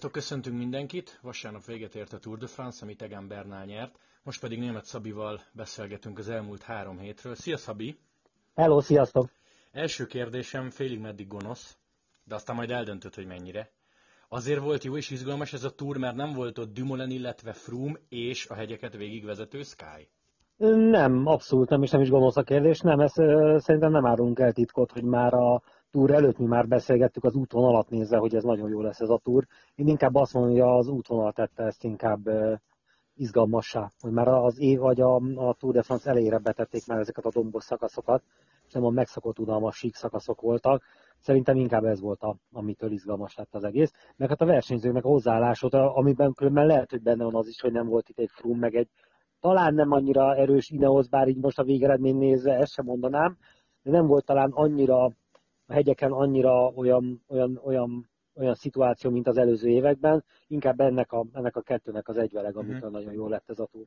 Sziasztok, köszöntünk mindenkit! Vasárnap véget ért a Tour de France, amit Egan Bernál nyert. Most pedig német Szabival beszélgetünk az elmúlt három hétről. Szia Szabi! Hello, sziasztok! Első kérdésem félig meddig gonosz, de aztán majd eldöntöd, hogy mennyire. Azért volt jó és izgalmas ez a túr, mert nem volt ott Dumoulin, illetve Froome és a hegyeket végigvezető Sky? Nem, abszolút nem, és nem is gonosz a kérdés. Nem, ezt szerintem nem árulunk el titkot, hogy már a túr előtt mi már beszélgettük az útvonalat nézve, hogy ez nagyon jó lesz ez a túr. Én inkább azt mondom, hogy az útvonal tette ezt inkább izgalmassá, hogy már az év vagy a, a Tour de France elejére betették már ezeket a dombos szakaszokat, és nem a megszokott unalmas sík szakaszok voltak. Szerintem inkább ez volt, a, amitől izgalmas lett az egész. Meg hát a versenyzőknek a hozzáállásot, amiben különben lehet, hogy benne van az is, hogy nem volt itt egy Froome, meg egy talán nem annyira erős Ineos, bár így most a végeredmény nézve ezt sem mondanám, de nem volt talán annyira a hegyeken annyira olyan, olyan, olyan, olyan szituáció, mint az előző években, inkább ennek a, ennek a kettőnek az egyveleg, amitől uh-huh. nagyon jól lett ez a túl.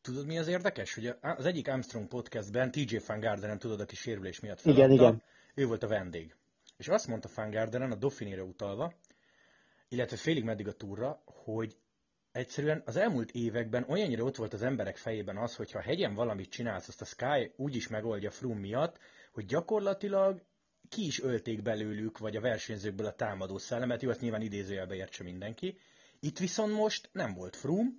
Tudod, mi az érdekes? Hogy az egyik Armstrong podcastben TJ Van Gardenen, tudod, aki sérülés miatt feladta, igen, igen. ő volt a vendég. És azt mondta Van Gardenen a Dauphinére utalva, illetve félig meddig a túra, hogy egyszerűen az elmúlt években olyannyira ott volt az emberek fejében az, hogy ha hegyen valamit csinálsz, azt a Sky úgy is megoldja Froome miatt, hogy gyakorlatilag ki is ölték belőlük, vagy a versenyzőkből a támadó szellemet, jó, azt nyilván idézőjelbe értse mindenki. Itt viszont most nem volt Froome,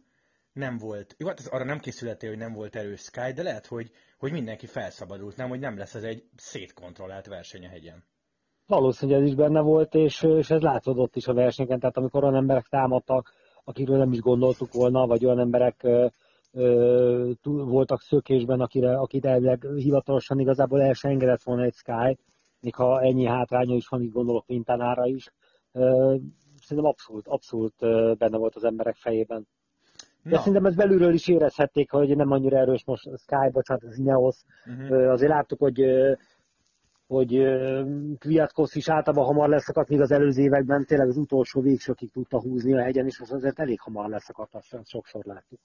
nem volt, jó, hát arra nem készületél, hogy nem volt erős Sky, de lehet, hogy, hogy mindenki felszabadult, nem, hogy nem lesz ez egy szétkontrollált verseny a hegyen. Valószínűleg ez is benne volt, és, és ez látszódott is a versenyeken, tehát amikor olyan emberek támadtak, akikről nem is gondoltuk volna, vagy olyan emberek voltak szökésben, akire, akit elvileg hivatalosan igazából el sem engedett volna egy Sky, még ha ennyi hátránya is van, így gondolok Quintanára is. Szerintem abszolút, abszolút benne volt az emberek fejében. De Na. szerintem ez belülről is érezhették, hogy nem annyira erős most Sky, bocsánat, az Ineos. Uh-huh. Azért láttuk, hogy hogy Kwiatkowski is általában hamar leszakadt, míg az előző években tényleg az utolsó végsőkig tudta húzni a hegyen, és most azért elég hamar leszakadt, azt sokszor láttuk.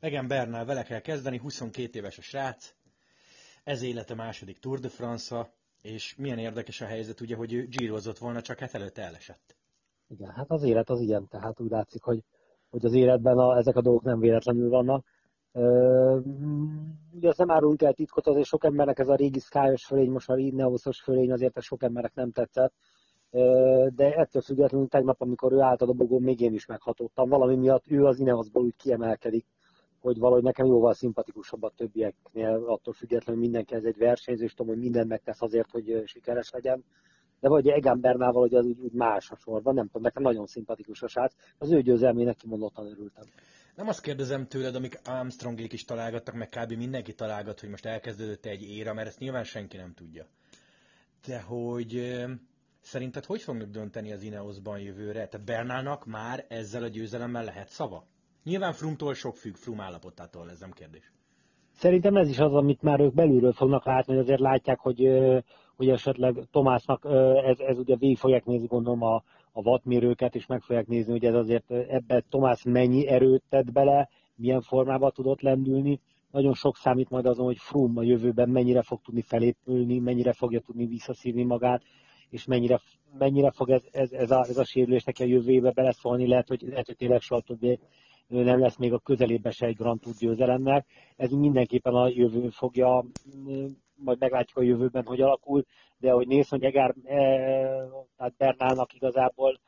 Igen, Bernál vele kell kezdeni, 22 éves a srác, ez élete második Tour de France-a, és milyen érdekes a helyzet, ugye, hogy ő gyírozott volna, csak hát előtte elesett. Igen, hát az élet az ilyen, tehát úgy látszik, hogy, hogy az életben a, ezek a dolgok nem véletlenül vannak. Ö, ugye azt nem árulunk el titkot, azért sok embernek ez a régi skyos fölény, most a Ineosos fölény, azért ez sok embernek nem tetszett. Ö, de ettől függetlenül tegnap, amikor ő állt a dobogón, még én is meghatottam. Valami miatt ő az Ineosból úgy kiemelkedik hogy valahogy nekem jóval szimpatikusabb a többieknél, attól függetlenül mindenki ez egy versenyző, és tudom, hogy mindent megtesz azért, hogy sikeres legyen. De vagy Egan Bernával, hogy az úgy, úgy más a sorban, nem tudom, nekem nagyon szimpatikus a srác, az ő győzelmének kimondottan örültem. Nem azt kérdezem tőled, amik Armstrongék is találgattak, meg kb. mindenki találgat, hogy most elkezdődött egy éra, mert ezt nyilván senki nem tudja. De hogy szerinted hogy fognak dönteni az Ineosban jövőre? Tehát Bernálnak már ezzel a győzelemmel lehet szava? Nyilván Frumtól sok függ, Frum állapotától, ez nem kérdés. Szerintem ez is az, amit már ők belülről fognak látni, hogy azért látják, hogy, hogy esetleg Tomásnak ez, ez ugye végig fogják nézni, gondolom a, a wattmérőket, és meg fogják nézni, hogy ez azért ebbe Tomás mennyi erőt tett bele, milyen formában tudott lendülni. Nagyon sok számít majd azon, hogy Frum a jövőben mennyire fog tudni felépülni, mennyire fogja tudni visszaszívni magát, és mennyire, mennyire fog ez, ez, ez, a, ez a sérülés neki a jövőbe beleszólni, lehet, hogy, lehet, hogy tényleg soha többé nem lesz még a közelébe se egy Grand Tour győzelemnek. Ez mindenképpen a jövő fogja, majd meglátjuk a jövőben, hogy alakul, de hogy néz, hogy Egár, e, tehát Bernálnak igazából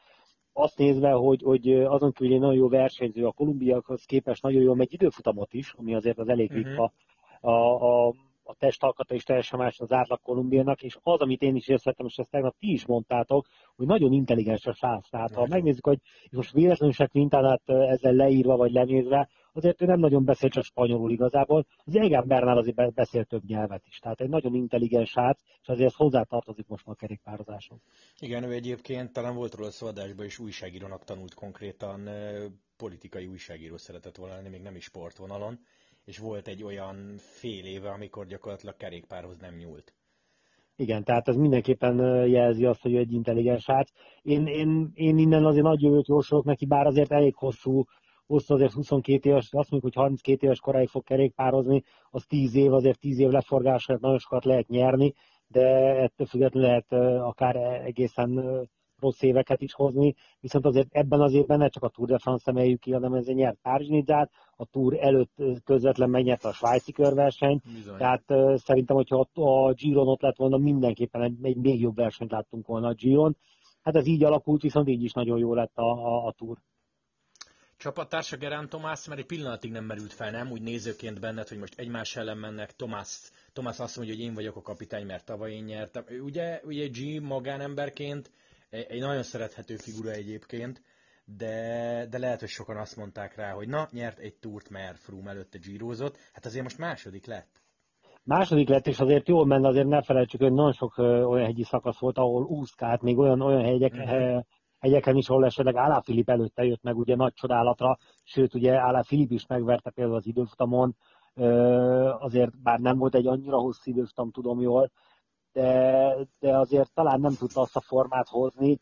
azt nézve, hogy, hogy azon kívül egy nagyon jó versenyző a kolumbiakhoz képest nagyon jól megy időfutamot is, ami azért az elég uh-huh. a, a, a testalkata is teljesen más az átlag kolumbiának, és az, amit én is érzettem, és ezt tegnap ti is mondtátok, hogy nagyon intelligens a srác. Tehát ha megnézzük, hogy most véletlenül se Quintánát ezzel leírva vagy lenézve, azért ő nem nagyon beszél csak spanyolul igazából. Az Egan Bernal azért beszél több nyelvet is. Tehát egy nagyon intelligens srác, és azért hozzátartozik most már a kerékpározáson. Igen, ő egyébként talán volt róla szó is újságírónak tanult konkrétan, politikai újságíró szeretett volna lenni, még nem is sportvonalon és volt egy olyan fél éve, amikor gyakorlatilag kerékpárhoz nem nyúlt. Igen, tehát ez mindenképpen jelzi azt, hogy egy intelligens srác. Én, én, én innen azért nagy jövőt jósolok neki, bár azért elég hosszú, hosszú azért 22 éves, azt mondjuk, hogy 32 éves koráig fog kerékpározni, az 10 év, azért 10 év leforgásra nagyon sokat lehet nyerni, de ettől függetlenül lehet akár egészen rossz éveket is hozni, viszont azért ebben az évben ne csak a Tour de France emeljük ki, hanem ez nyert párizs a Tour előtt közvetlen megnyerte a svájci körverseny, Bizony. tehát uh, szerintem, hogyha a Giron ott lett volna, mindenképpen egy, egy még jobb versenyt láttunk volna a Giron. Hát ez így alakult, viszont így is nagyon jó lett a, a, a Tour csapattársa Gerán Tomás, mert egy pillanatig nem merült fel, nem? Úgy nézőként benned, hogy most egymás ellen mennek. Tomás, Tomás azt mondja, hogy én vagyok a kapitány, mert tavaly én nyertem. Ugye, ugye G magánemberként egy nagyon szerethető figura egyébként, de, de lehet, hogy sokan azt mondták rá, hogy na, nyert egy túrt, mert Froome előtte gyírózott. Hát azért most második lett. Második lett, és azért jól menne, azért ne felejtsük, hogy nagyon sok olyan hegyi szakasz volt, ahol úszkált, még olyan, olyan hegyek, mm-hmm hegyeken is, ahol esetleg Álá Filip előtte jött meg ugye nagy csodálatra, sőt ugye Álá Filip is megverte például az időfutamon, azért bár nem volt egy annyira hosszú időfutam, tudom jól, de, de azért talán nem tudta azt a formát hozni,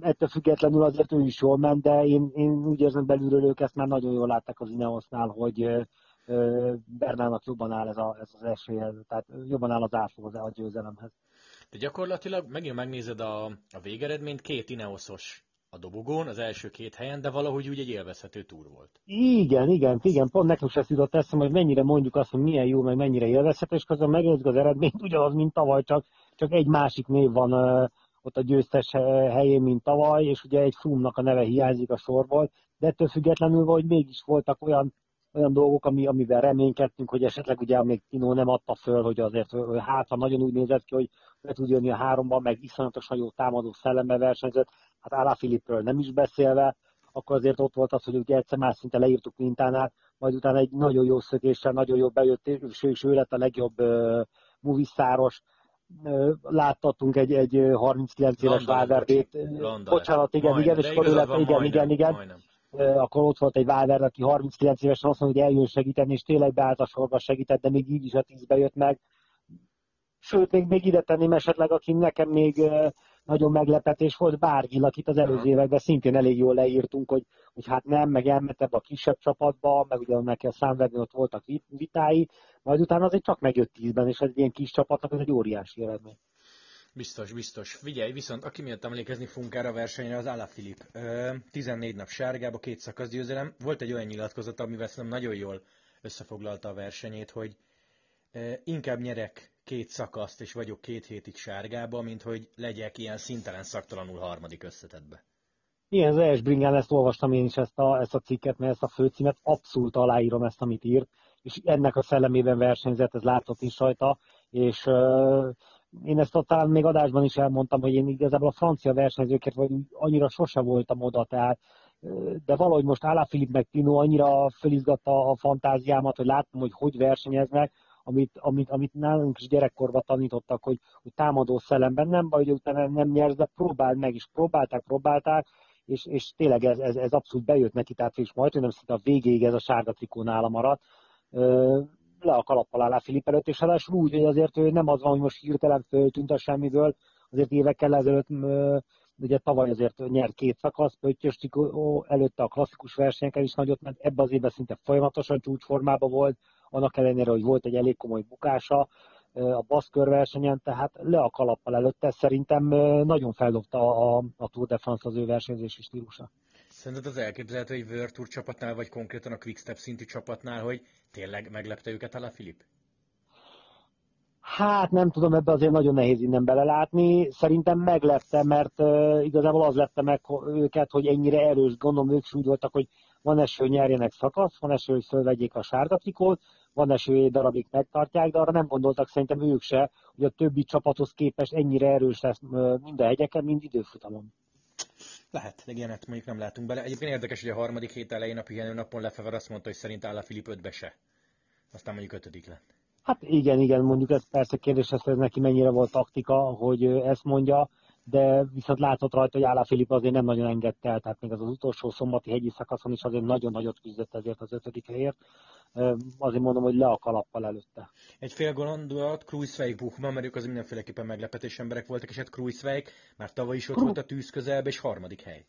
ettől függetlenül azért ő is jól ment, de én, én úgy érzem belülről ők ezt már nagyon jól látták az Ineosnál, hogy Bernának jobban áll ez, a, ez az esélye, tehát jobban áll az átfog a győzelemhez. De gyakorlatilag megint megnézed a, a végeredményt, két Ineosos a dobogón, az első két helyen, de valahogy úgy egy élvezhető túr volt. Igen, igen, igen, pont nekem sem jutott eszem, hogy mennyire mondjuk azt, hogy milyen jó, meg mennyire élvezhető, és közben megnézzük az eredményt, ugyanaz, mint tavaly, csak, csak egy másik név van uh, ott a győztes helyén, mint tavaly, és ugye egy Froome-nak a neve hiányzik a sorból, de ettől függetlenül, hogy mégis voltak olyan olyan dolgok, ami, amivel reménykedtünk, hogy esetleg ugye még Tino nem adta föl, hogy azért hát, ha nagyon úgy nézett ki, hogy be tud jönni a háromban, meg iszonyatosan jó támadó szellembe versenyzett, hát Ála Filipről nem is beszélve, akkor azért ott volt az, hogy ugye egyszer más szinte leírtuk mintánál, majd utána egy nagyon jó szökéssel, nagyon jó bejött, és ő, lett a legjobb uh, moviszáros, láttattunk egy, egy 39 éves Valverdét. Bocsánat, igen, igen, és akkor lett, igen, igen, igen. Majdnem akkor ott volt egy Váver, aki 39 évesen azt mondja, hogy eljön segíteni, és tényleg beállt a sorba segített, de még így is a tízbe jött meg. Sőt, még, még ide tenném esetleg, aki nekem még nagyon meglepetés volt, Bárgil, akit az előző években szintén elég jól leírtunk, hogy, hogy hát nem, meg elment ebbe a kisebb csapatba, meg ugye neki a számverni ott voltak vitái, majd utána azért csak megjött tízben, és egy ilyen kis csapatnak ez egy óriási eredmény. Biztos, biztos. Figyelj, viszont aki miatt emlékezni fogunk erre a versenyre, az Alaphilipp. 14 nap sárgába, két szakasz győzelem. Volt egy olyan nyilatkozat, amivel szerintem nagyon jól összefoglalta a versenyét, hogy inkább nyerek két szakaszt, és vagyok két hétig sárgába, mint hogy legyek ilyen szintelen szaktalanul harmadik összetetbe. Igen, az Esbringán ezt olvastam én is ezt a, ezt a cikket, mert ezt a főcímet abszolút aláírom ezt, amit írt, és ennek a szellemében versenyzett, ez látszott is rajta, és uh, én ezt talán még adásban is elmondtam, hogy én igazából a francia versenyzőket vagy annyira sose voltam oda, tehát de valahogy most Filip meg Tino annyira fölizgatta a fantáziámat, hogy láttam, hogy hogy versenyeznek, amit, amit, amit nálunk is gyerekkorban tanítottak, hogy, hogy támadó szellemben nem baj, hogy utána nem nyersz, de próbáld meg, és próbálták, próbálták, és, és tényleg ez, ez, ez abszolút bejött neki, tehát és majd, hogy nem szinte a végéig ez a sárga trikó nála maradt. Le a kalappal áll Filip előtt, és ráadásul úgy, hogy azért ő nem az van, hogy most hirtelen föltűnt a semmiből, azért évekkel ezelőtt ugye tavaly azért nyert két szakasz, Pöttyös előtte a klasszikus versenyeken is nagyot ment, ebbe az évben szinte folyamatosan csúcsformában volt, annak ellenére, hogy volt egy elég komoly bukása a baszkör versenyen, tehát le a kalappal előtte, szerintem nagyon feldobta a, a Tour de France az ő versenyzési stílusa. Szerinted az elképzelhető egy World Tour csapatnál, vagy konkrétan a Quickstep szintű csapatnál, hogy tényleg meglepte őket a Filip? Hát nem tudom, ebbe azért nagyon nehéz innen belelátni. Szerintem meglepte, mert uh, igazából az lette meg őket, hogy ennyire erős, gondolom ők úgy voltak, hogy van eső, hogy nyerjenek szakasz, van eső, hogy fölvegyék a sárga trikót, van eső, darabig megtartják, de arra nem gondoltak szerintem ők se, hogy a többi csapathoz képest ennyire erős lesz mind a hegyeken, mind időfutamon. Lehet, de ilyenet mondjuk nem látunk bele. Egyébként érdekes, hogy a harmadik hét elején a pihenő napon Lefever azt mondta, hogy szerint áll a Filip ötbe se. Aztán mondjuk ötödik lett. Hát igen, igen, mondjuk ez persze kérdés, hogy ez neki mennyire volt taktika, hogy ezt mondja, de viszont látszott rajta, hogy Álla Filip azért nem nagyon engedte el, tehát még az, az utolsó szombati hegyi szakaszon is azért nagyon nagyot küzdött ezért az ötödik helyért azért mondom, hogy le a kalappal előtte. Egy fél gondolat, Kruiswijk Buchmann, mert ők az mindenféleképpen meglepetés emberek voltak, és hát Kruiswijk már tavaly is ott Kru... volt a tűz közelbe, és harmadik hely.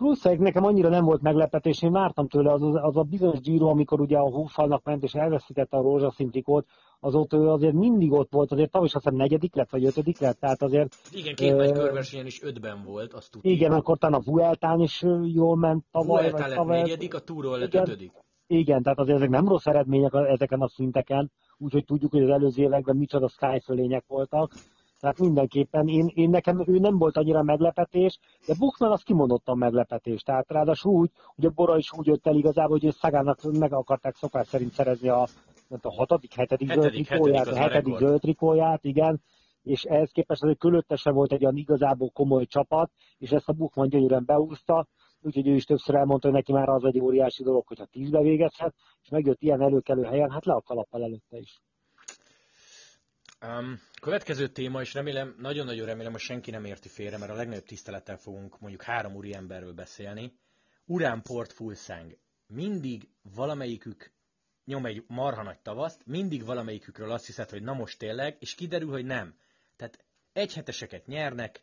Krusek nekem annyira nem volt meglepetés, én vártam tőle az, az a bizonyos Giro, amikor ugye a hófalnak ment és elveszítette a rózsaszín trikót, azóta ő azért mindig ott volt, azért tavaly is azt hiszem negyedik lett, vagy ötödik lett, tehát azért... Igen, két nagy körversenyen is ötben volt, azt tudjuk. Igen, akkor talán a Vueltán is jól ment tavaly. Vueltán lett tavaly, negyedik, a Túról lett igen, ötödik. Igen, tehát azért ezek nem rossz eredmények ezeken a szinteken, úgyhogy tudjuk, hogy az előző években micsoda skyfölények voltak. Tehát mindenképpen én, én nekem ő nem volt annyira meglepetés, de Buchmann az kimondottan meglepetés. Tehát ráadásul úgy, hogy a Bora is úgy jött el igazából, hogy Szagának meg akarták szokás szerint szerezni a, a hatodik, hetedik, hetedik zöld trikóját, a hetedik zöld trikóját, igen, és ehhez képest azért körülötte se volt egy olyan igazából komoly csapat, és ezt a Buchmann gyönyörűen beúszta, úgyhogy ő is többször elmondta, hogy neki már az egy óriási dolog, hogyha tízbe végezhet, és megjött ilyen előkelő helyen, hát le a kalappal előtte is. Um, következő téma, és remélem, nagyon-nagyon remélem, hogy senki nem érti félre, mert a legnagyobb tisztelettel fogunk mondjuk három úri emberről beszélni. Urán Port Fulszang. Mindig valamelyikük nyom egy marha nagy tavaszt, mindig valamelyikükről azt hiszed, hogy na most tényleg, és kiderül, hogy nem. Tehát egyheteseket nyernek,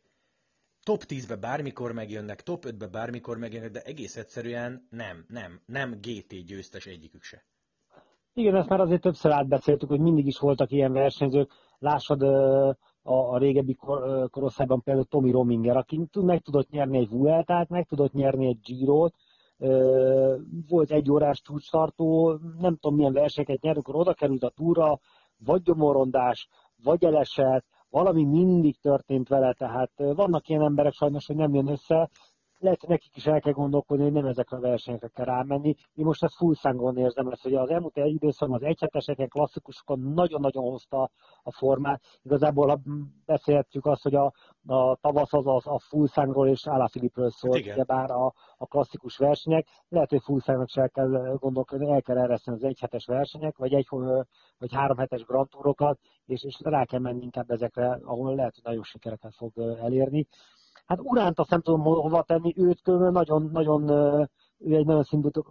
top 10-be bármikor megjönnek, top 5-be bármikor megjönnek, de egész egyszerűen nem, nem, nem GT győztes egyikük se. Igen, ezt már azért többször átbeszéltük, hogy mindig is voltak ilyen versenyzők. Lássad a, a régebbi kor, korosztályban például Tommy Rominger, aki meg tudott nyerni egy Vueltát, meg tudott nyerni egy Girot, volt egy órás csúcstartó, nem tudom milyen versenyeket nyert, akkor oda került a túra, vagy gyomorondás, vagy elesett, valami mindig történt vele, tehát vannak ilyen emberek sajnos, hogy nem jön össze, lehet, hogy nekik is el kell gondolkodni, hogy nem ezekre a versenyekre kell rámenni. Én most ezt full szángon érzem ezt, hogy az elmúlt egy időszakban az egyheteseken, klasszikusokon nagyon-nagyon hozta a formát. Igazából beszélhetjük azt, hogy a, a tavasz az, az a full szángról és Filipről szólt, hát bár a, a klasszikus versenyek. Lehet, hogy full szángnak se el kell gondolkodni, el kell ereszteni az egyhetes versenyek, vagy egy vagy három hetes Grand Tourokat, és, és rá kell menni inkább ezekre, ahol lehet, hogy nagyon sikereket fog elérni. Hát Uránt azt nem tudom hova tenni, őt nagyon, nagyon ő egy nagyon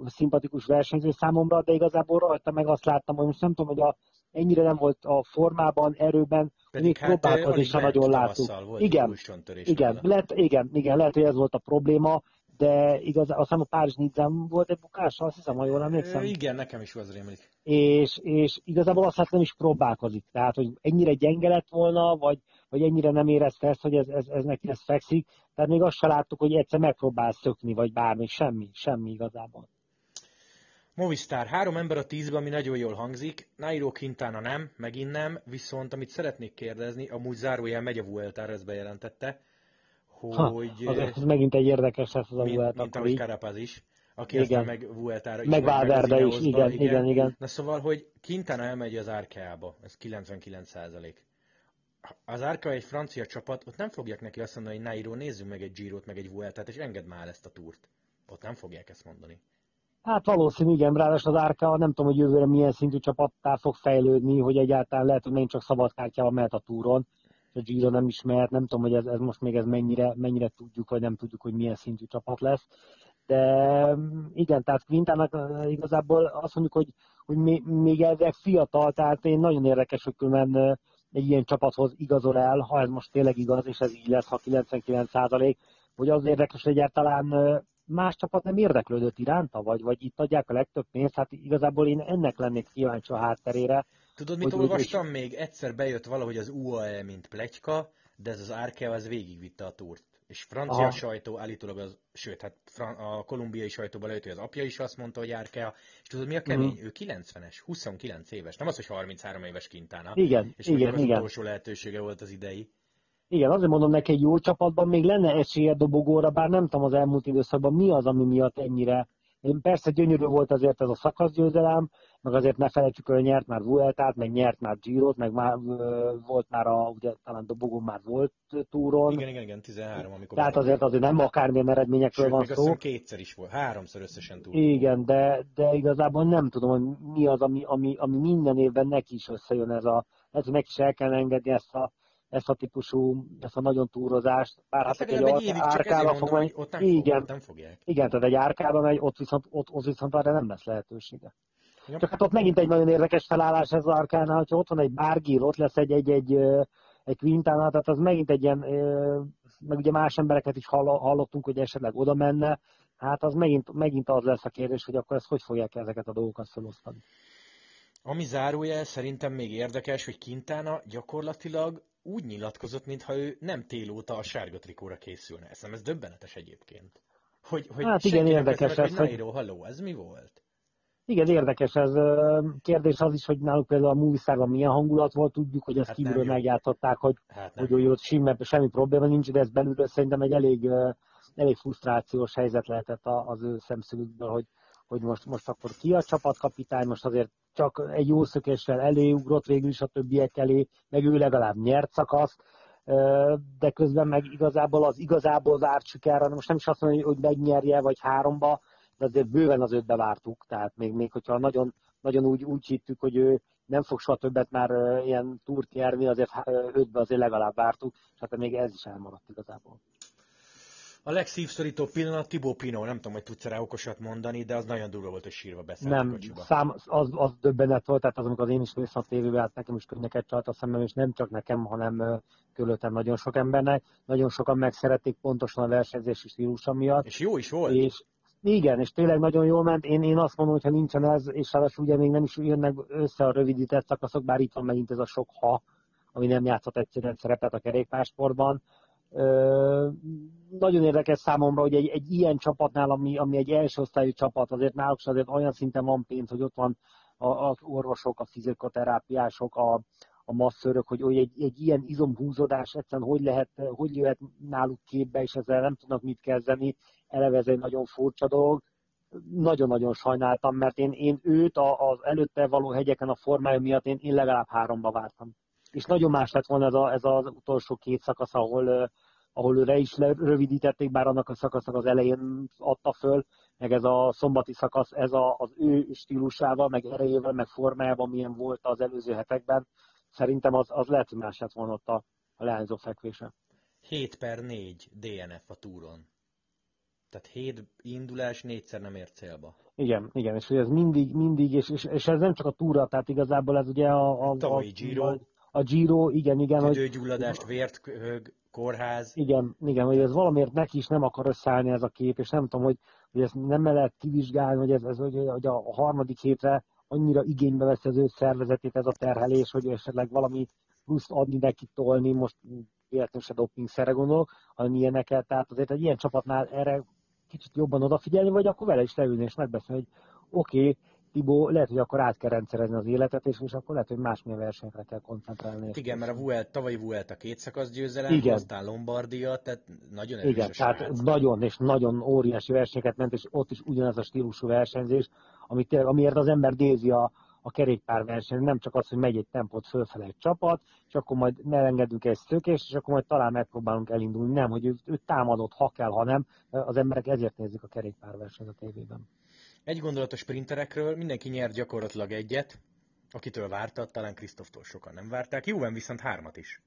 szimpatikus versenyző számomra, de igazából rajta meg azt láttam, hogy most nem tudom, hogy a, ennyire nem volt a formában, erőben, Pedig még hát próbálkozásra nagyon láttuk. Igen, igen, lehet, igen, igen, lehet, hogy ez volt a probléma, de igaz, azt hiszem a Párizs Nidzán volt egy bukás, azt hiszem, ha jól emlékszem. Igen, nekem is az rémlik. És, és igazából azt hát nem is próbálkozik. Tehát, hogy ennyire gyenge lett volna, vagy, vagy ennyire nem érezte ezt, hogy ez, ez, ez neki ez fekszik. Tehát még azt se láttuk, hogy egyszer megpróbál szökni, vagy bármi, semmi, semmi igazából. Movistar, három ember a tízben, ami nagyon jól hangzik. Nairo Quintana nem, megint nem, viszont amit szeretnék kérdezni, amúgy zárójel megy a Vueltára, ezt bejelentette hogy... Ha, az, az megint egy érdekes lesz az a mint, Vuelta. Mint ahogy Carapaz is, aki igen. aztán meg Vueltára is. Meg Valverde is, igen, igen, igen, igen. Na szóval, hogy Quintana elmegy az Arkeába, ez 99 százalék. Az Arka egy francia csapat, ott nem fogják neki azt mondani, hogy Nairo, nézzünk meg egy Girot, meg egy Vueltát, és engedd már ezt a túrt. Ott nem fogják ezt mondani. Hát valószínű, igen, ráadásul az Árka, nem tudom, hogy jövőre milyen szintű csapattá fog fejlődni, hogy egyáltalán lehet, hogy nem csak szabadkártyával mehet a túron, a Giro nem ismert, nem tudom, hogy ez, ez most még ez mennyire, mennyire tudjuk, vagy nem tudjuk, hogy milyen szintű csapat lesz. De igen, tehát Quintának igazából azt mondjuk, hogy, hogy még, ezek fiatal, tehát én nagyon érdekes, hogy különben egy ilyen csapathoz igazol el, ha ez most tényleg igaz, és ez így lesz, ha 99 százalék, hogy az érdekes, hogy egyáltalán más csapat nem érdeklődött iránta, vagy, vagy itt adják a legtöbb pénzt, hát igazából én ennek lennék kíváncsi a hátterére, Tudod, mit olvastam még? Egyszer bejött valahogy az UAE, mint pletyka, de ez az Arkea az végigvitte a túrt. És francia Aha. sajtó állítólag az, sőt, hát a kolumbiai sajtóban lejött, hogy az apja is azt mondta, hogy Arkea, és tudod mi a kemény? Mm. Ő 90-es, 29 éves, nem az, hogy 33 éves kintána. Igen, és igen, az igen. utolsó lehetősége volt az idei. Igen, azért mondom neki, egy jó csapatban még lenne esélye dobogóra, bár nem tudom az elmúlt időszakban mi az, ami miatt ennyire Persze gyönyörű volt azért ez a szakaszgyőzelem, meg azért ne felejtsük, hogy nyert már Vueltát, meg nyert már Girot, meg már volt már a, ugye talán Dobogón már volt túron. Igen, igen, igen, 13, amikor... Tehát azért azért nem akármilyen eredményekről van szó. Sőt, kétszer is volt, háromszor összesen túl. Igen, de, de igazából nem tudom, hogy mi az, ami, ami, ami minden évben neki is összejön ez a, ez neki is el kell engedni ezt a ezt a típusú, ezt a nagyon túrozást. Bár hát, hát egy, egy árkába fog mondom, ott nem, igen, nem fogják. Igen, tehát egy árkába megy, ott viszont, ott, ott viszont arra nem lesz lehetősége. Ja. Csak hát ott megint egy nagyon érdekes felállás ez az árkánál, hogyha ott van egy bárgír, ott lesz egy, egy, egy, egy quintánál, tehát az megint egy ilyen meg ugye más embereket is hallottunk, hogy esetleg oda menne, hát az megint, megint az lesz a kérdés, hogy akkor ezt hogy fogják ezeket a dolgokat felosztani. Ami zárójel szerintem még érdekes, hogy Kintána gyakorlatilag úgy nyilatkozott, mintha ő nem télóta a sárga trikóra készülne. Eszem, ez döbbenetes egyébként. Hogy, hogy hát igen, érdekes ez. Hogy Nairo, halló, ez mi volt? Igen, érdekes ez. Kérdés az is, hogy náluk például a Movistar-ban milyen hangulat volt, tudjuk, hogy ezt hát kívülről megjátszották, hogy, hát hogy, hogy ott semmi, semmi probléma nincs, de ez belülről szerintem egy elég, elég frusztrációs helyzet lehetett az ő szemszögükből, hogy, hogy most, most akkor ki a csapatkapitány, most azért csak egy jó szökéssel eléugrott végül is a többiek elé, meg ő legalább nyert szakasz, de közben meg igazából az igazából várt sikerre, most nem is azt mondom, hogy megnyerje, vagy háromba, de azért bőven az ötbe vártuk, tehát még, még hogyha nagyon, nagyon úgy, úgy hittük, hogy ő nem fog soha többet már ilyen túrt nyerni, azért ötbe azért legalább vártuk, és hát még ez is elmaradt igazából. A legszívszorító pillanat Tibó Pino, nem tudom, hogy tudsz rá okosat mondani, de az nagyon durva volt, hogy sírva beszélt Nem, szám, az, az döbbenet volt, tehát az, amikor az én is néztem a tévébe, hát nekem is könnyeket csalt a szemem, és nem csak nekem, hanem körülöttem nagyon sok embernek. Nagyon sokan megszerették pontosan a versenyzési stílusa miatt. És jó is volt. És igen, és tényleg nagyon jól ment. Én, én azt mondom, hogy ha nincsen ez, és ráadásul ugye még nem is jönnek össze a rövidített szakaszok, bár itt van megint ez a sok ha, ami nem játszott egyszerűen szerepet a kerékpársportban. Nagyon érdekes számomra, hogy egy, egy ilyen csapatnál, ami, ami egy első osztályú csapat, azért náluk azért olyan szinten van pénz, hogy ott van az orvosok, a fizikoterápiások, a, a masszörök, hogy, hogy egy, egy ilyen izomhúzódás egyszerűen hogy lehet, hogy jöhet náluk képbe, és ezzel nem tudnak mit kezdeni, eleve ez egy nagyon furcsa dolog. Nagyon-nagyon sajnáltam, mert én, én őt az előtte való hegyeken a formája miatt én, én legalább háromba vártam. És nagyon más lett volna ez, a, ez az utolsó két szakasz, ahol, ahol őre is rövidítették, bár annak a szakasznak az elején adta föl, meg ez a szombati szakasz, ez a, az ő stílusával, meg erejével, meg formájában milyen volt az előző hetekben, szerintem az, az lehet, hogy más lett volna ott a, a leányzó fekvése. 7 per 4 DNF a túron. Tehát 7 indulás, négyszer nem ért célba. Igen, igen, és ez mindig, mindig, és, és, és ez nem csak a túra, tehát igazából ez ugye a... a, a, a Giro. A Giro, igen, igen. Tüdőgyulladást, hogy, vért, kórház. Igen, igen, hogy ez valamiért neki is nem akar összeállni ez a kép, és nem tudom, hogy, hogy ezt nem lehet kivizsgálni, hogy ez, ez hogy, hogy a harmadik hétre annyira igénybe vesz az ő szervezetét ez a terhelés, hogy esetleg valami plusz adni neki tolni, most véletlenül se dopingszerre gondolok, hanem ilyeneket, tehát azért egy ilyen csapatnál erre kicsit jobban odafigyelni, vagy akkor vele is leülni és megbeszélni, hogy oké, okay, Tibó, lehet, hogy akkor át kell rendszerezni az életet, és, és akkor lehet, hogy másmilyen versenyre kell koncentrálni. Hát igen, mert a Vuelt, tavalyi Vuelt a két szakasz győzelem, igen. aztán Lombardia, tehát nagyon erős Igen, tehát srác. nagyon és nagyon óriási versenyeket ment, és ott is ugyanaz a stílusú versenyzés, amit, amiért az ember nézi a, a kerékpárverseny, nem csak az, hogy megy egy tempót fölfele egy csapat, és akkor majd ne engedünk egy szökést, és akkor majd talán megpróbálunk elindulni. Nem, hogy ő, ő támadott, ha kell, ha nem. Az emberek ezért nézik a kerékpárversenyt a tévében. Egy gondolat a sprinterekről, mindenki nyert gyakorlatilag egyet, akitől vártad, talán Krisztoftól sokan nem várták, jóven viszont hármat is.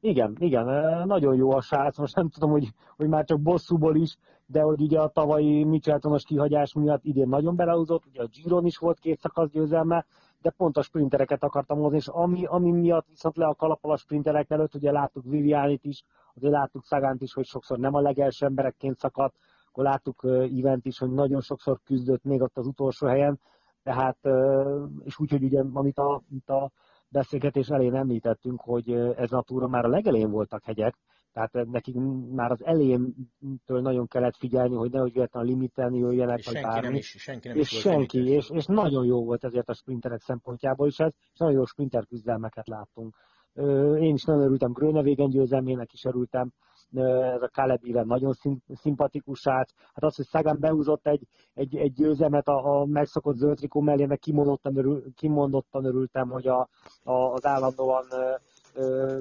Igen, igen, nagyon jó a srác, most nem tudom, hogy, hogy már csak bosszúból is, de hogy ugye a tavalyi Micheltonos kihagyás miatt idén nagyon belehúzott, ugye a Giron is volt két szakasz győzelme, de pont a sprintereket akartam hozni, és ami, ami miatt viszont le a kalapal a sprinterek előtt, ugye láttuk Vivianit is, azért láttuk Szagánt is, hogy sokszor nem a legelső emberekként szakadt, akkor láttuk Ivent is, hogy nagyon sokszor küzdött még ott az utolsó helyen, tehát, és úgy, hogy ugye, amit a, amit a beszélgetés elején említettünk, hogy ez a túra már a legelején voltak hegyek, tehát nekik már az elejéntől nagyon kellett figyelni, hogy nehogy véletlenül limiten jöjjenek, és vagy senki bármi. Nem is, senki nem és is senki, és, és, nagyon jó volt ezért a sprinterek szempontjából is ez, és nagyon jó sprinter küzdelmeket láttunk. Én is nagyon örültem Grönevégen győzelmének is örültem, ez a Kalebivel nagyon szimpatikus srác. Hát az, hogy Sagan behúzott egy, egy, egy győzelmet a, a megszokott zöld trikó mellé, meg kimondottan, örül, kimondottan örültem, hogy a, a, az állandóan ö,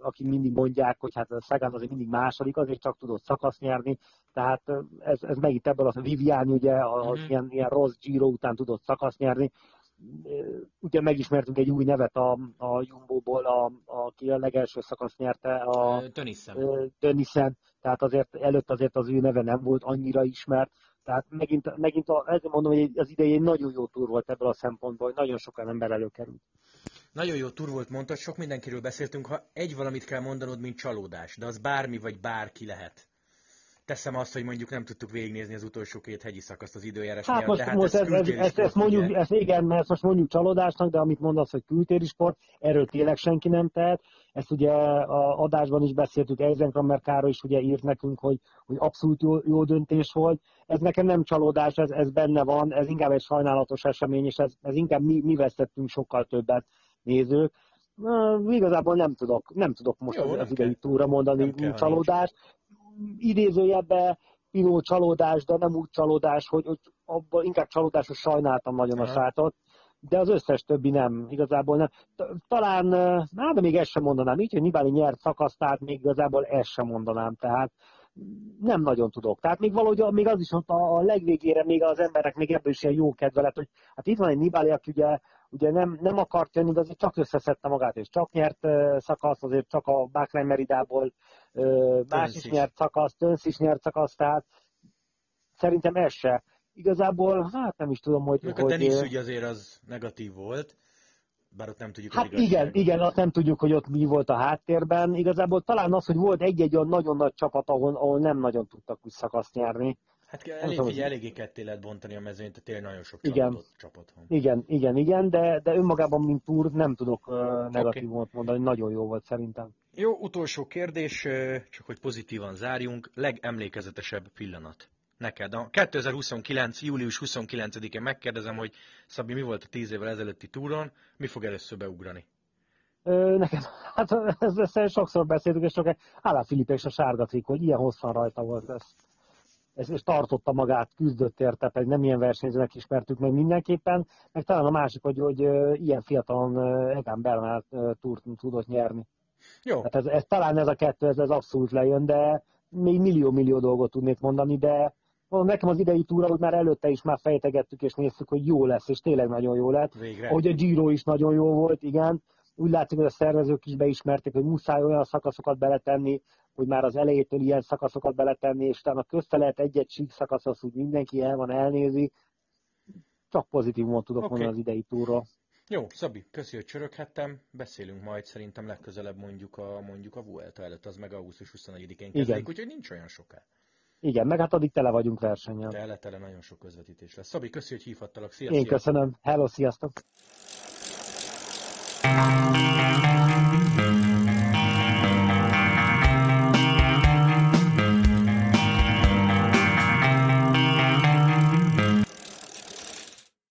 aki mindig mondják, hogy hát a Sagan azért mindig második, azért csak tudott szakasz nyerni, tehát ez, ez megint ebből az a Vivian ugye, az mm-hmm. ilyen, ilyen rossz Giro után tudott szakasz nyerni, ugye megismertünk egy új nevet a, a Jumbo-ból, a, aki a legelső szakasz nyerte, a. Tönissen, tehát azért előtt azért az ő neve nem volt annyira ismert, Tehát megint, megint a, ezért mondom, hogy az idei egy nagyon jó túr volt ebből a szempontból, hogy nagyon sokan ember előkerült. Nagyon jó túr volt, mondtad, sok mindenkiről beszéltünk, ha egy valamit kell mondanod, mint csalódás, de az bármi vagy bárki lehet. Teszem azt, hogy mondjuk nem tudtuk végignézni az utolsó két hegyi szakaszt az időjárás hát miatt, most, hát most ez, ez, ez, ezt mondjuk, ezt igen, mert ezt most mondjuk csalódásnak, de amit mondasz, hogy kültéri sport, erről tényleg senki nem tehet. Ezt ugye a adásban is beszéltük, Eisenkramer Károly is ugye írt nekünk, hogy, hogy abszolút jó, jó döntés volt. Ez nekem nem csalódás, ez, ez benne van, ez inkább egy sajnálatos esemény, és ez, ez inkább mi, mi vesztettünk sokkal többet nézők. Na, igazából nem tudok, nem tudok most Jó, az, az idei túra mondani csalódást. Idézőjebbe Pinó csalódás, de nem úgy csalódás, hogy, hogy abban inkább csalódás, hogy sajnáltam nagyon a sátot, de az összes többi nem, igazából nem. Talán, hát de még ezt sem mondanám, így, hogy Nibali nyert szakaszt, tehát még igazából ezt sem mondanám, tehát nem nagyon tudok. Tehát még valahogy még az is ott a legvégére még az emberek még ebből is ilyen jó kedve lett, hogy hát itt van egy Nibali, aki ugye ugye nem, nem akart jönni, de azért csak összeszedte magát, és csak nyert szakasz, azért csak a Bahrain Meridából más is nyert szakasz, Tönsz is nyert szakasz, tehát szerintem ez se. Igazából, hát nem is tudom, hogy... Hogy, a Denis ügy azért az negatív volt, bár ott nem tudjuk Hát igen, igen, azt nem tudjuk, hogy ott mi volt a háttérben. Igazából talán az, hogy volt egy-egy olyan nagyon nagy csapat, ahol, ahol nem nagyon tudtak úgy szakaszt nyerni. Hát elég, figyelj, eléggé ketté lehet bontani a mezőnyt, tehát tényleg nagyon sok igen. csapatot, csapat van. Igen, igen, igen, de, de önmagában, mint túr, nem tudok uh, negatívumot okay. mondani, nagyon jó volt szerintem. Jó, utolsó kérdés, csak hogy pozitívan zárjunk, legemlékezetesebb pillanat. Neked. A 2029. július 29-én megkérdezem, hogy Szabi, mi volt a 10 évvel ezelőtti túron, mi fog először beugrani? Ö, nekem, hát ezt sokszor beszéltük, és csak Állá Filip és a sárga trikó, hogy ilyen hosszan rajta volt ez és, és tartotta magát, küzdött érte, pedig nem ilyen versenyzőnek ismertük meg mindenképpen, meg talán a másik, hogy, hogy ilyen fiatalon Egan Bernát túrt tudott nyerni. Jó. Hát ez, ez, talán ez a kettő, ez, ez abszolút lejön, de még millió-millió dolgot tudnék mondani, de mondom, nekem az idei túra, hogy már előtte is már fejtegettük és néztük, hogy jó lesz, és tényleg nagyon jó lett. Végre. Ahogy a Giro is nagyon jó volt, igen. Úgy látszik, hogy a szervezők is beismerték, hogy muszáj olyan szakaszokat beletenni, hogy már az elejétől ilyen szakaszokat beletenni, és utána közte lehet egy-egy sík szakasz, az úgy mindenki el van, elnézi. Csak pozitívumot tudok okay. mondani az idei túról. Jó, Szabi, köszi, hogy csöröghettem. Beszélünk majd szerintem legközelebb mondjuk a, mondjuk a Vuelta előtt, az meg augusztus 21-én kezdődik, úgyhogy nincs olyan soká. Igen, meg hát addig tele vagyunk versenyen. Tele, tele, nagyon sok közvetítés lesz. Szabi, köszi, hogy hívhattalak. Sziasztok! Én köszönöm. Hello, sziasztok! Música